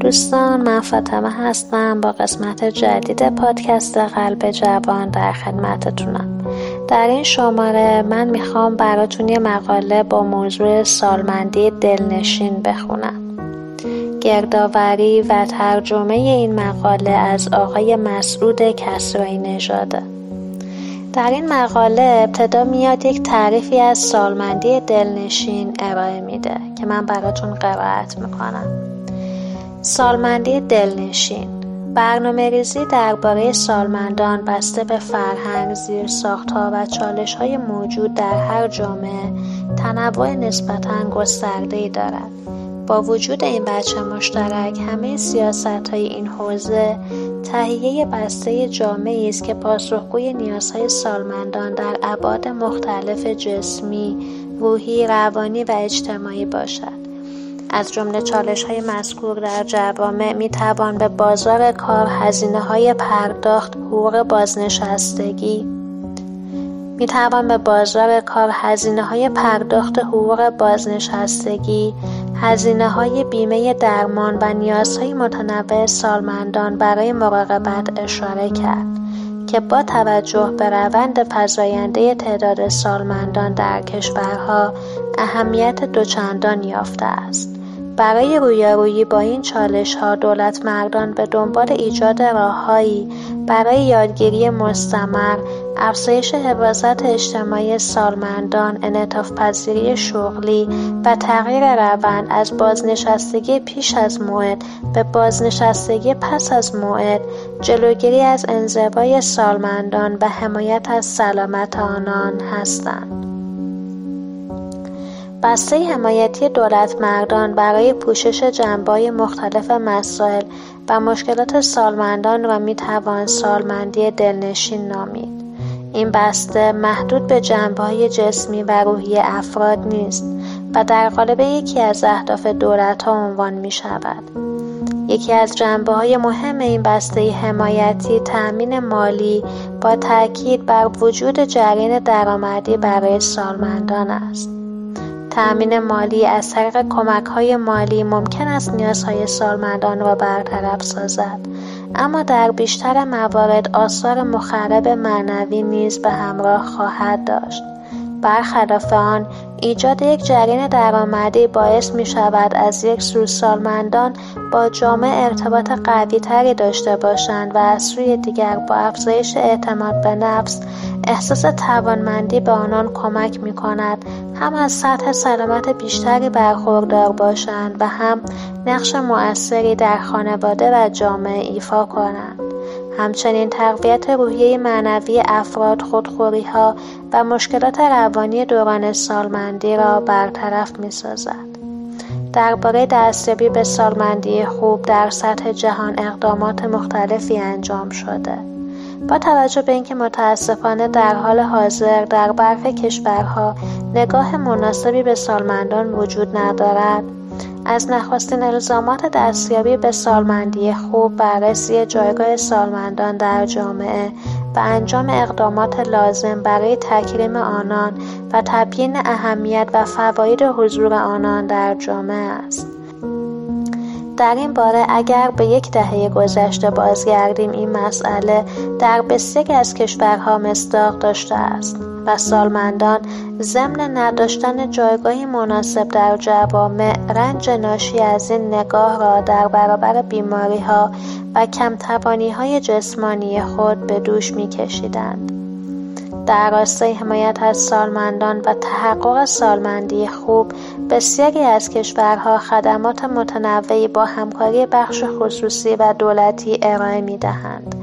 دوستان من فاطمه هستم. با قسمت جدید پادکست قلب جوان در خدمتتونم. در این شماره من می‌خوام براتون یه مقاله با موضوع سالمندی دلنشین بخونم. گردآوری و ترجمه این مقاله از آقای مسعود کسرایی نژاده. در این مقاله ابتدا میاد یک تعریفی از سالمندی دلنشین ارائه میده که من براتون قرائت می‌کنم. سالمندی دلنشین برنامه ریزی درباره سالمندان بسته به فرهنگ، زیرساختها و چالش های موجود در هر جامعه تنوع نسبتا گسترده دارد. با وجود این بچه مشترک همه سیاست های این حوزه تهیه بسته جامعی است که پاسخگوی نیازهای سالمندان در ابعاد مختلف جسمی، روحی، روانی و اجتماعی باشد. از جمله چالش های مذکور در جوامع می توان به بازار کار هزینه های پرداخت حقوق بازنشستگی. می توان به بازار کار هزینه های پرداخت حقوق بازنشستگی هزینه های بیمه درمان و نیازهای متنوع سالمندان برای مراقبت اشاره کرد که با توجه به روند فزاینده تعداد سالمندان در کشورها اهمیت دوچندان یافته است. برای رویارویی با این ها دولت مردان به دنبال ایجاد راههایی برای یادگیری مستمر، افزایش حفاظت اجتماعی سالمندان، پذیری شغلی و تغییر روند از بازنشستگی پیش از موعد به بازنشستگی پس از موعد، جلوگیری از انزوای سالمندان و حمایت از سلامت آنان هستند. بسته حمایتی دولتمردان برای پوشش جنبه‌های مختلف مسائل و مشکلات سالمندان را می‌توان سالمندی دلنشین نامید. این بسته محدود به جنبه‌های جسمی و روحی افراد نیست و در قالب یکی از اهداف دولتها عنوان می شود. یکی از جنبه های مهم این بسته حمایتی تأمین مالی با تاکید بر وجود جریان درآمدی برای سالمندان است. تأمین مالی از طریق های مالی ممکن است نیازهای سالمندان را برطرف سازد. اما در بیشتر موارد آثار مخرب معنوی نیز به همراه خواهد داشت. برخلاف آن ایجاد یک جریان درآمدی باعث می شود از یک سو سالمندان با جامعه ارتباط تری داشته باشند و از سوی دیگر با افزایش اعتماد به نفس احساس توانمندی به آنان کمک می کند هم از سطح سلامت بیشتری برخوردار باشند و هم نقش مؤثری در خانواده و جامعه ایفا کنند. همچنین تقویت روحیه معنوی افراد ها و مشکلات روانی دوران سالمندی را برطرف می سازد. درباره دستیابی به سالمندی خوب در سطح جهان اقدامات مختلفی انجام شده. با توجه به اینکه متاسفانه در حال حاضر در برخی کشورها نگاه مناسبی به سالمندان وجود ندارد از نخستین الزامات دستیابی به سالمندی خوب بررسی جایگاه سالمندان در جامعه و انجام اقدامات لازم برای تکریم آنان و تبیین اهمیت و فواید حضور آنان در جامعه است. در این باره اگر به یک دهه گذشته بازگردیم این مسئله در بسیاری از کشورها مصداق داشته است و سالمندان ضمن نداشتن جایگاهی مناسب در جوامع رنج ناشی از این نگاه را در برابر بیماریها و های جسمانی خود به دوش میکشیدند. در راستای حمایت از سالمندان و تحقق سالمندی خوب بسیاری از کشورها خدمات متنوعی با همکاری بخش خصوصی و دولتی ارائه می دهند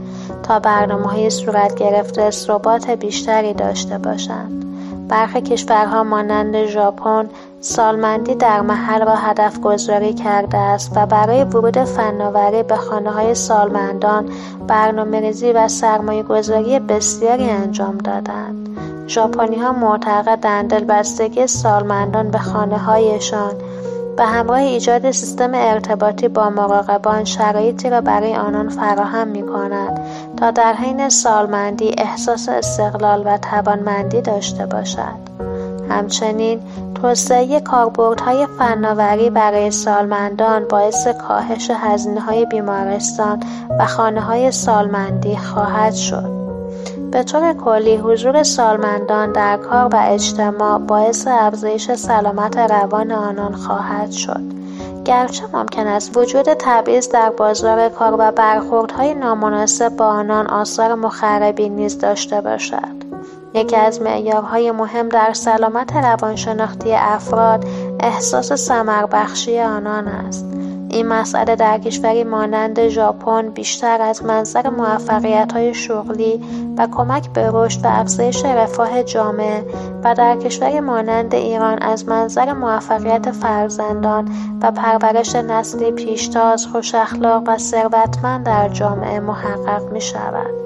تا برنامه های صورت گرفته ثبات بیشتری داشته باشند. برخی کشورها مانند ژاپن سالمندی در محل را هدف گذاری کرده است و برای ورود فناوری به خانه های سالمندان برنامه ریزی و سرمایه گذاری بسیاری انجام دادند. ژاپنی ها معتقدند دلبستگی سالمندان به خانه هایشان به همراه ایجاد سیستم ارتباطی با مراقبان شرایطی را برای آنان فراهم می کند تا در حین سالمندی احساس استقلال و توانمندی داشته باشد. همچنین توسعه کاربردهای فناوری برای سالمندان باعث کاهش های بیمارستان و های سالمندی خواهد شد. به طور کلی حضور سالمندان در کار و اجتماع باعث افزایش سلامت روان آنان خواهد شد. گرچه ممکن است وجود تبعیض در بازار کار و برخوردهای نامناسب با آنان آثار مخربی نیز داشته باشد. یکی از معیارهای مهم در سلامت روانشناختی افراد احساس بخشی آنان است. این مسئله در کشوری مانند ژاپن بیشتر از منظر های شغلی و کمک به رشد و افزایش رفاه جامعه و در کشوری مانند ایران از منظر موفقیت فرزندان و پرورش نسلی پیشتاز، خوشاخلاق و ثروتمند در جامعه محقق می شود.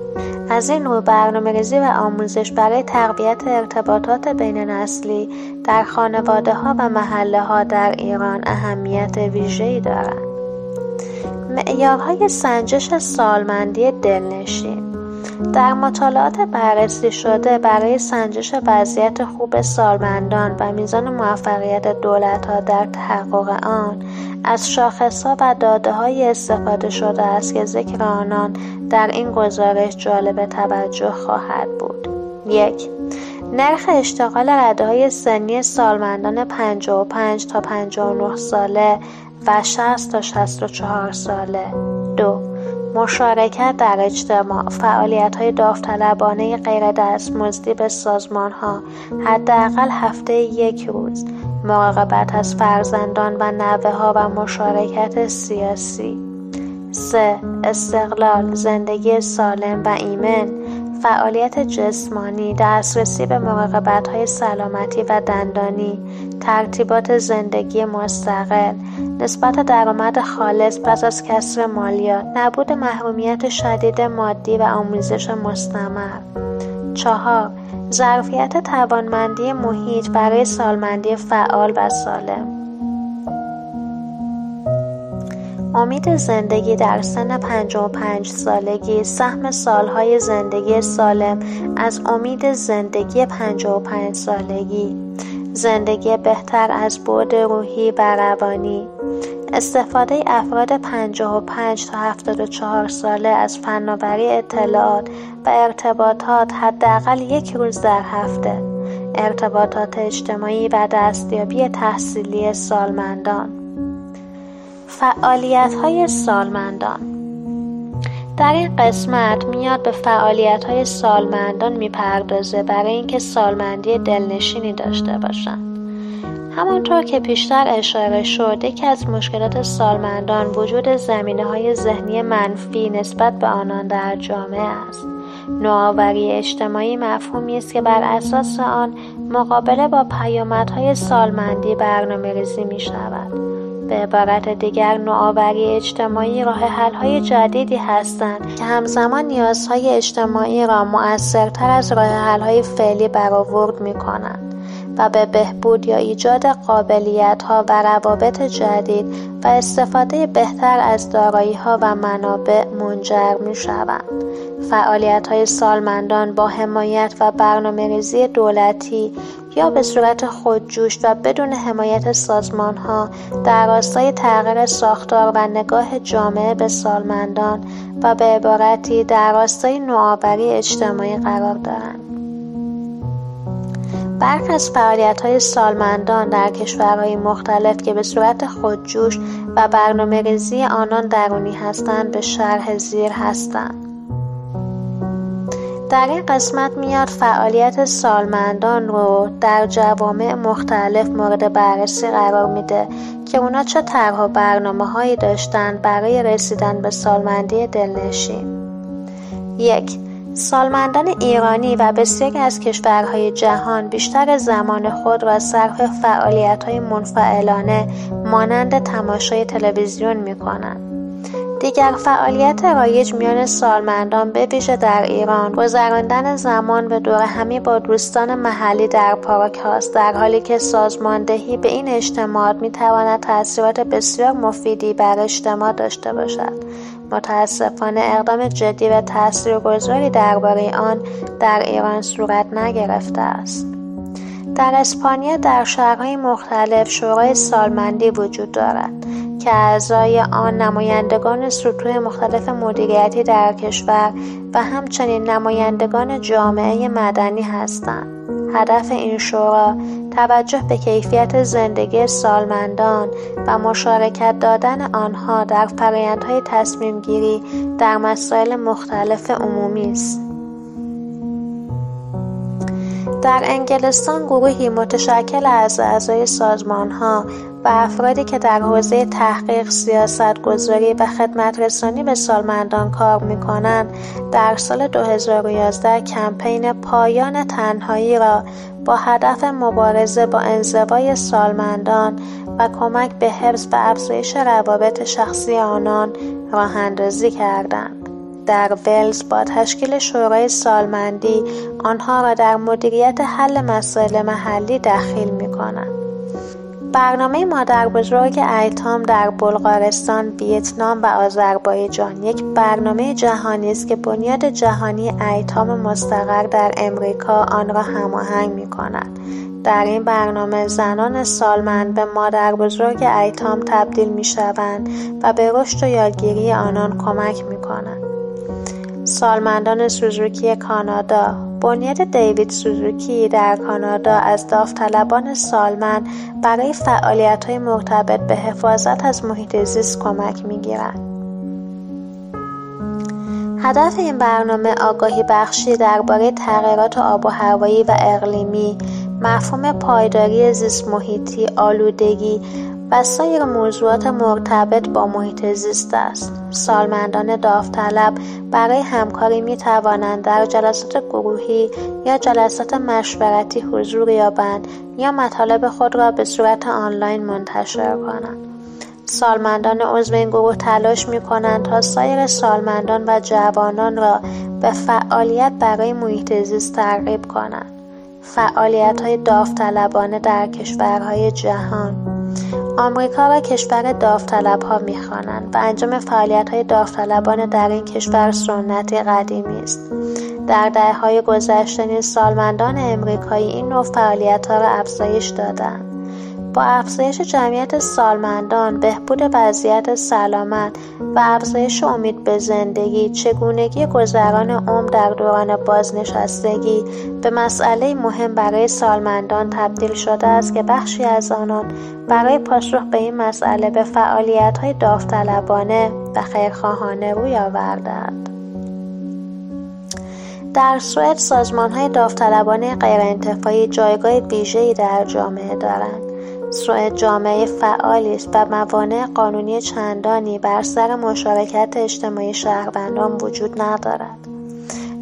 از این نوع ریزی و آموزش برای تقویت ارتباطات بین نسلی در ها و ها در ایران اهمیت ویژه‌ای دارند. معیارهای سنجش سالمندی دلنشین در مطالعات بررسی شده برای سنجش وضعیت خوب سالمندان و میزان موفقیت ها در تحقق آن از شاخصها و های استفاده شده است که ذکر آنان در این گزارش جالب توجه خواهد بود. یک نرخ اشتغال های سنی سالمندان 55 تا 59 ساله و 60 تا 64 ساله. دو مشارکت در اجتماع های داوطلبانه غیر دستمزدی به ها حداقل هفته یک روز مراقبت از فرزندان و ها و مشارکت سیاسی. سه استقلال زندگی سالم و ایمن. فعالیت جسمانی دسترسی به های سلامتی و دندانی ترتیبات زندگی مستقل نسبت درآمد خالص پس از کسر مالیات نبود محرومیت شدید مادی و آموزش مستمر. چهار ظرفیت توانمندی محیط برای سالمندی فعال و سالم. امید زندگی در سن 55 سالگی سهم سالهای زندگی سالم از امید زندگی 55 سالگی. زندگی بهتر از بعد روحی و روانی. استفاده افراد 55 تا 74 ساله از فناوری اطلاعات و ارتباطات حداقل یک روز در هفته. ارتباطات اجتماعی و دستیابی تحصیلی سالمندان. فعالیت های سالمندان. در این قسمت میاد به فعالیت های سالمندان می‌پردازه برای اینکه سالمندی دلنشینی داشته باشند همانطور که پیشتر اشاره شد یکی از مشکلات سالمندان وجود زمینه های ذهنی منفی نسبت به آنان در جامعه است. نوآوری اجتماعی مفهومی است که بر اساس آن مقابله با پیامدهای سالمندی برنامه ریزی به عبارت دیگر نوآوری اجتماعی راه های جدیدی هستند که همزمان نیازهای اجتماعی را مؤثرتر از راه های فعلی برآورد می کنند و به بهبود یا ایجاد قابلیت ها و روابط جدید و استفاده بهتر از دارایی ها و منابع منجر می شوند. فعالیت های سالمندان با حمایت و برنامه ریزی دولتی یا به صورت خودجوش و بدون حمایت ها در راستای تغییر ساختار و نگاه جامعه به سالمندان و به عبارتی در راستای نوآوری اجتماعی قرار دارند. برخی از های سالمندان در کشورهای مختلف که به صورت خودجوش و برنامه ریزی آنان درونی هستند به شرح زیر هستند. در این قسمت میاد فعالیت سالمندان رو در جوامع مختلف مورد بررسی قرار میده که اونا چه طرح و برنامه هایی داشتن برای رسیدن به سالمندی دلنشین یک سالمندان ایرانی و بسیاری از کشورهای جهان بیشتر زمان خود را صرف فعالیت های منفعلانه مانند تماشای تلویزیون می کنند. دیگر فعالیت رایج میان سالمندان به ویژه در ایران. گذراندن زمان به دور همی با دوستان محلی در پارک هاست در حالی که سازماندهی به این اجتماعات می‌تواند تاثیرات بسیار مفیدی بر اجتماع داشته باشد. متاسفانه اقدام جدی و تاثیرگذاری درباره آن در ایران صورت نگرفته است. در اسپانیا در شهرهای مختلف شورای سالمندی وجود دارد. که اعضای آن نمایندگان سطوح مختلف مدیریتی در کشور و همچنین نمایندگان جامعه مدنی هستند. هدف این شورا توجه به کیفیت زندگی سالمندان و مشارکت دادن آنها در فرایندهای تصمیمگیری در مسائل مختلف عمومی است. در انگلستان گروهی متشکل از اعضای سازمانها و افرادی که در حوزه تحقیق، سیاستگذاری و خدمت رسانی به سالمندان کار می‌کنند در سال 2011 کمپین پایان تنهایی را با هدف مبارزه با انزوای سالمندان و کمک به حفظ و افزایش روابط شخصی آنان راهاندازی کردند. در ولز با تشکیل شورای سالمندی آنها را در مدیریت حل مسائل محلی دخیل می کنند. برنامه مادربزرگ ایتام در بلغارستان، ویتنام و آذربایجان یک برنامه جهانی است که بنیاد جهانی ایتام مستقر در امریکا آن را هماهنگ می کند. در این برنامه زنان سالمند به مادربزرگ ایتام تبدیل می شوند و به رشد و یادگیری آنان کمک می کنند. سالمندان سوزوکی کانادا بنیاد دیوید سوزوکی در کانادا از داوطلبان سالمند برای فعالیت‌های مرتبط به حفاظت از محیط زیست کمک می‌گیرد. هدف این برنامه آگاهی بخشی درباره تغییرات آب و هوایی و اقلیمی، مفهوم پایداری زیست محیطی، آلودگی و سایر موضوعات مرتبط با محیط زیست است. سالمندان داوطلب برای همکاری می توانند در جلسات گروهی یا جلسات مشورتی حضور یابند یا مطالب خود را به صورت آنلاین منتشر کنند. سالمندان عضو این گروه تلاش می کنند تا سایر سالمندان و جوانان را به فعالیت برای محیط زیست ترغیب کنند. فعالیت های داوطلبانه در کشورهای جهان آمریکا را کشور داوطلبها می‌خوانند و انجام فعالیتهای داوطلبانه در این کشور سنتی قدیمی است. در دهههای گذشته نیز سالمندان امریکایی این نوع فعالیتها را افزایش دادند. با افزایش جمعیت سالمندان، بهبود وضعیت سلامت و افزایش امید به زندگی، چگونگی گذران عمر در دوران بازنشستگی به مسئله مهم برای سالمندان تبدیل شده است که بخشی از آنان برای پاسخ به این مسئله به فعالیت‌های داوطلبانه و خیرخواهانه روی آوردهاند. در سوئد سازمان‌های داوطلبانه غیرانتفاعی جایگاه ویژه‌ای در جامعه دارند. سوئد جامعه فعالی است و موانع قانونی چندانی بر سر مشارکت اجتماعی شهروندان وجود ندارد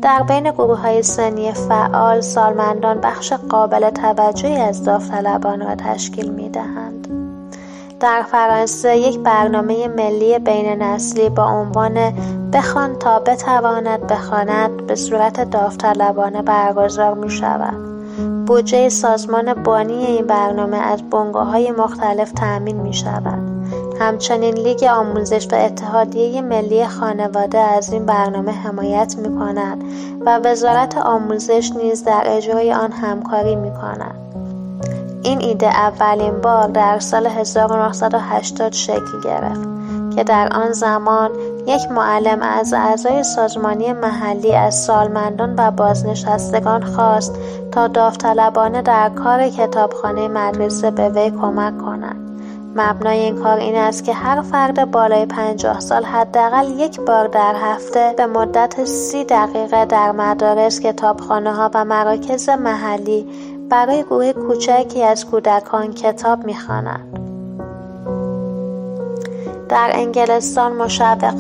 در بین گروه های سنی فعال سالمندان بخش قابل توجهی از داوطلبان را تشکیل می دهند. در فرانسه یک برنامه ملی بین نسلی با عنوان بخوان تا بتواند بخواند به صورت داوطلبانه برگزار می شود. بودجه سازمان بانی این برنامه از های مختلف تأمین می شود. همچنین لیگ آموزش و اتحادیه ملی خانواده از این برنامه حمایت می کند و وزارت آموزش نیز در اجرای آن همکاری می کند. این ایده اولین بار در سال 1980 شکل گرفت که در آن زمان یک معلم از اعضای سازمانی محلی از سالمندان و بازنشستگان خواست تا داوطلبانه در کار کتابخانه مدرسه به وی کمک کند مبنای این کار این است که هر فرد بالای پنجاه سال حداقل یک بار در هفته به مدت سی دقیقه در مدارس کتابخانه ها و مراکز محلی برای گروه کوچکی از کودکان کتاب می‌خواند. در انگلستان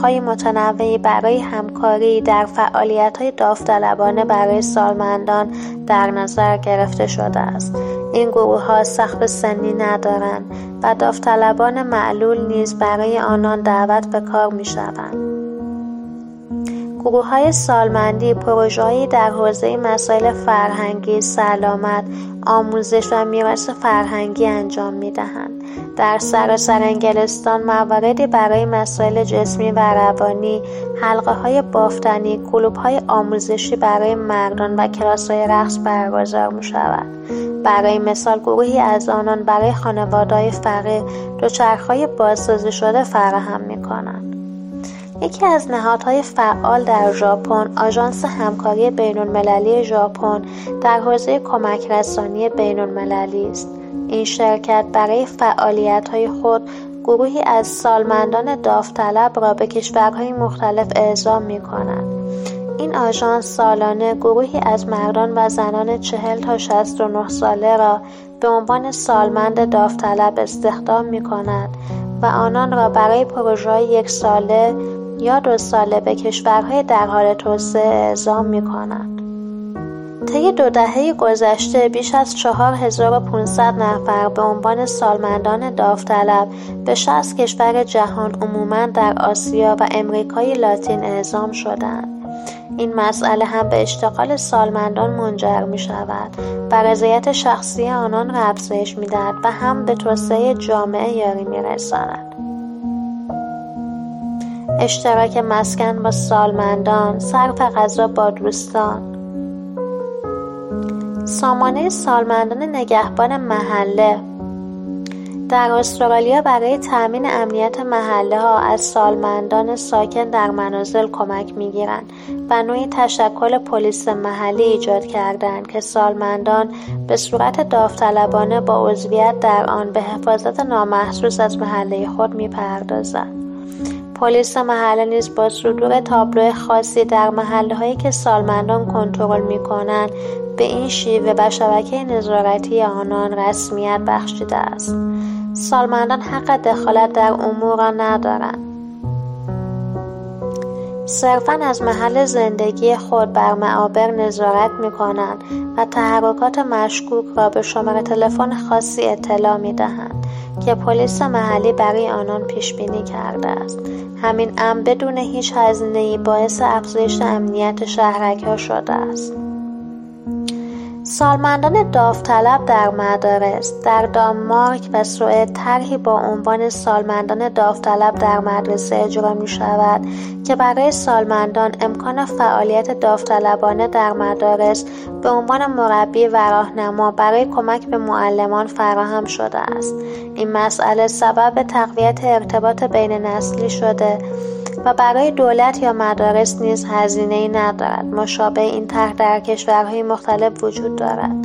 های متنوعی برای همکاری در فعالیت‌های داوطلبانه برای سالمندان در نظر گرفته شده است. این ها سقف سنی ندارند و داوطلبان معلول نیز برای آنان دعوت به کار می‌شوند. گروه های سالمندی پروژههایی در حوزه مسائل فرهنگی، سلامت، آموزش و میراث فرهنگی انجام می دهند. در سراسر انگلستان مواردی برای مسائل جسمی و روانی، حلقه های بافتنی، کلوب های آموزشی برای مردان و کلاس های رقص برگزار می شود. برای مثال گروهی از آنان برای خانوادهای فقیر دوچرخهای بازسازی شده فراهم می کنند. یکی از نهادهای فعال در ژاپن آژانس همکاری بین المللی ژاپن در حوزه کمک رسانی بین المللی است این شرکت برای فعالیت‌های خود گروهی از سالمندان داوطلب را به کشورهای مختلف اعزام می کند. این آژانس سالانه گروهی از مردان و زنان چهل تا 69 ساله را به عنوان سالمند داوطلب استخدام می کند و آنان را برای پروژه یک ساله یا دو ساله به کشورهای در حال توسعه اعزام می کنند. طی دو دهه گذشته بیش از 4500 نفر به عنوان سالمندان داوطلب به 60 کشور جهان عموما در آسیا و امریکای لاتین اعزام شدند. این مسئله هم به اشتغال سالمندان منجر می شود و رضایت شخصی آنان را افزایش می دهد و هم به توسعه جامعه یاری می رساند. اشتراک مسکن با سالمندان، صرف غذا با دوستان سامانه سالمندان نگهبان محله در استرالیا برای تأمین امنیت محله ها از سالمندان ساکن در منازل کمک می گیرند و نوعی تشکل پلیس محلی ایجاد کردند که سالمندان به صورت داوطلبانه با عضویت در آن به حفاظت نامحسوس از محله خود می پردازند. پلیس محله نیز با صدور تابلو خاصی در محله هایی که سالمندان کنترل می کنند به این شیوه و شبکه نظارتی آنان رسمیت بخشیده است. سالمندان حق دخالت در امور را ندارند. صرفا از محل زندگی خود بر معابر نظارت می کنند و تحرکات مشکوک را به شماره تلفن خاصی اطلاع می دهند که پلیس محلی برای آنان پیش بینی کرده است. همین امر بدون هیچ هزینه باعث افزایش امنیت ها شده است. سالمندان داوطلب در مدارس در دانمارک و سوئد طرحی با عنوان سالمندان داوطلب در مدرسه اجرا می شود که برای سالمندان امکان فعالیت داوطلبانه در مدارس به عنوان مربی و راهنما برای کمک به معلمان فراهم شده است. این مسئله سبب تقویت ارتباط بین نسلی شده. و برای دولت یا مدارس نیز ای ندارد. مشابه این طرح در کشورهای مختلف وجود دارد.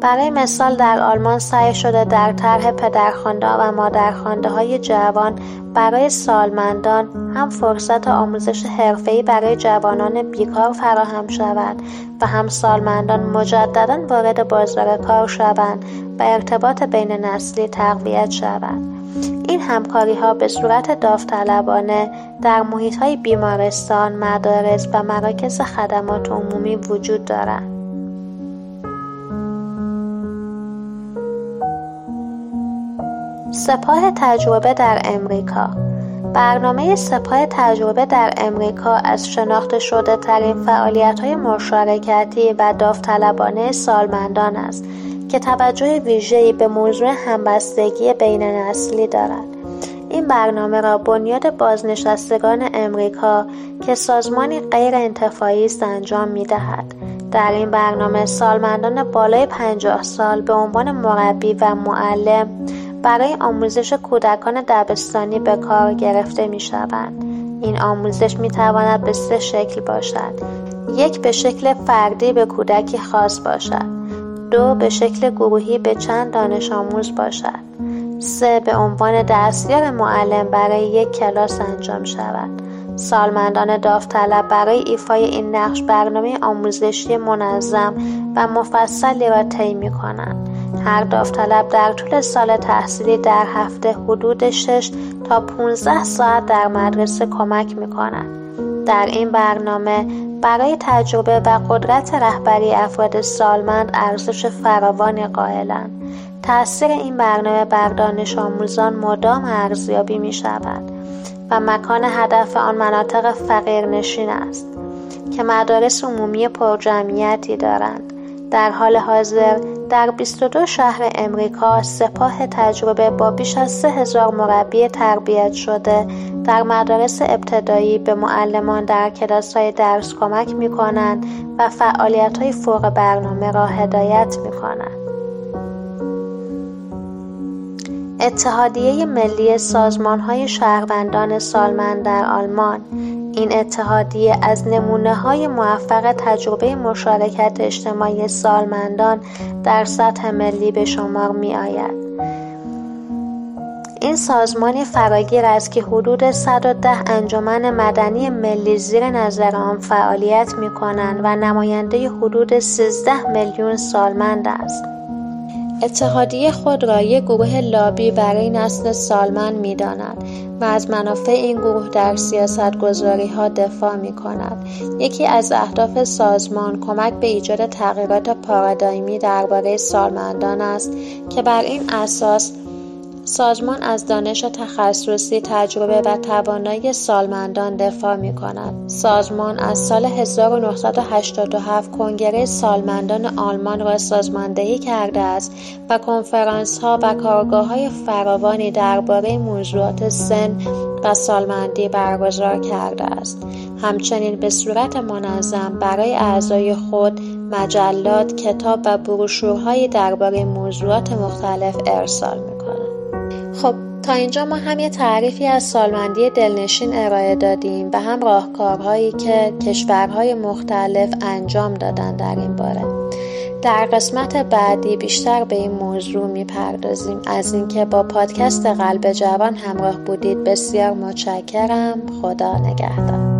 برای مثال در آلمان سعی شده در طرح پدرخوانده و مادرخوانده های جوان برای سالمندان هم فرصت آموزش حرفه‌ای برای جوانان بیکار فراهم شود و هم سالمندان مجددا وارد بازار کار شوند و ارتباط بین نسلی تقویت شود. این همکاری ها به صورت داوطلبانه در محیط های بیمارستان، مدارس و مراکز خدمات عمومی وجود دارند. سپاه تجربه در امریکا برنامه سپاه تجربه در امریکا از شناخته شده ترین فعالیت های مشارکتی و داوطلبانه سالمندان است که توجه ویژه‌ای به موضوع همبستگی بین نسلی دارد. این برنامه را بنیاد بازنشستگان امریکا که سازمانی غیر انتفاعی است انجام می دهد. در این برنامه سالمندان بالای پنجاه سال به عنوان مربی و معلم برای آموزش کودکان دبستانی به کار گرفته می شوند. این آموزش می تواند به سه شکل باشد. یک به شکل فردی به کودکی خاص باشد. دو به شکل گروهی به چند دانش آموز باشد. سه به عنوان دستیار معلم برای یک کلاس انجام شود. سالمندان داوطلب برای ایفای این نقش برنامه آموزشی منظم و مفصلی را طی می کنند هر داوطلب در طول سال تحصیلی در هفته حدود 6 تا 15 ساعت در مدرسه کمک می کنند. در این برنامه برای تجربه و قدرت رهبری افراد سالمند ارزش فراوانی قائلند. تأثیر این برنامه بر دانش آموزان مدام ارزیابی می شود و مکان هدف آن مناطق فقیرنشین است که مدارس عمومی پرجمعیتی دارند. در حال حاضر در 22 شهر امریکا سپاه تجربه با بیش از 3000 مربی تربیت شده در مدارس ابتدایی به معلمان در های درس کمک می کنند و فعالیت های فوق برنامه را هدایت می کنند. اتحادیه ملی سازمان های شهروندان سالمند در آلمان این اتحادیه از نمونه های موفق تجربه مشارکت اجتماعی سالمندان در سطح ملی به شمار می آید. این سازمانی فراگیر است که حدود 110 انجمن مدنی ملی زیر نظر آن فعالیت می کنند و نماینده حدود 13 میلیون سالمند است. اتحادیه خود را یک گروه لابی برای نسل سالمند می داند و از منافع این گروه در ها دفاع می کند. یکی از اهداف سازمان کمک به ایجاد تغییرات پارادایمی درباره سالمندان است که بر این اساس سازمان از دانش تخصصی، تجربه و توانایی سالمندان دفاع می کند. سازمان از سال 1987 کنگره سالمندان آلمان را سازماندهی کرده است و کنفرانس ها و کارگاه های فراوانی درباره موضوعات سن و سالمندی برگزار کرده است. همچنین به صورت منظم برای اعضای خود مجلات، کتاب و بروشورهایی درباره موضوعات مختلف ارسال می خب تا اینجا ما هم یه تعریفی از سالمندی دلنشین ارائه دادیم و هم راهکارهایی که کشورهای مختلف انجام دادن در این باره. در قسمت بعدی بیشتر به این موضوع می‌پردازیم. از اینکه با پادکست قلب جوان همراه بودید بسیار متشکرم. خدا نگهدار.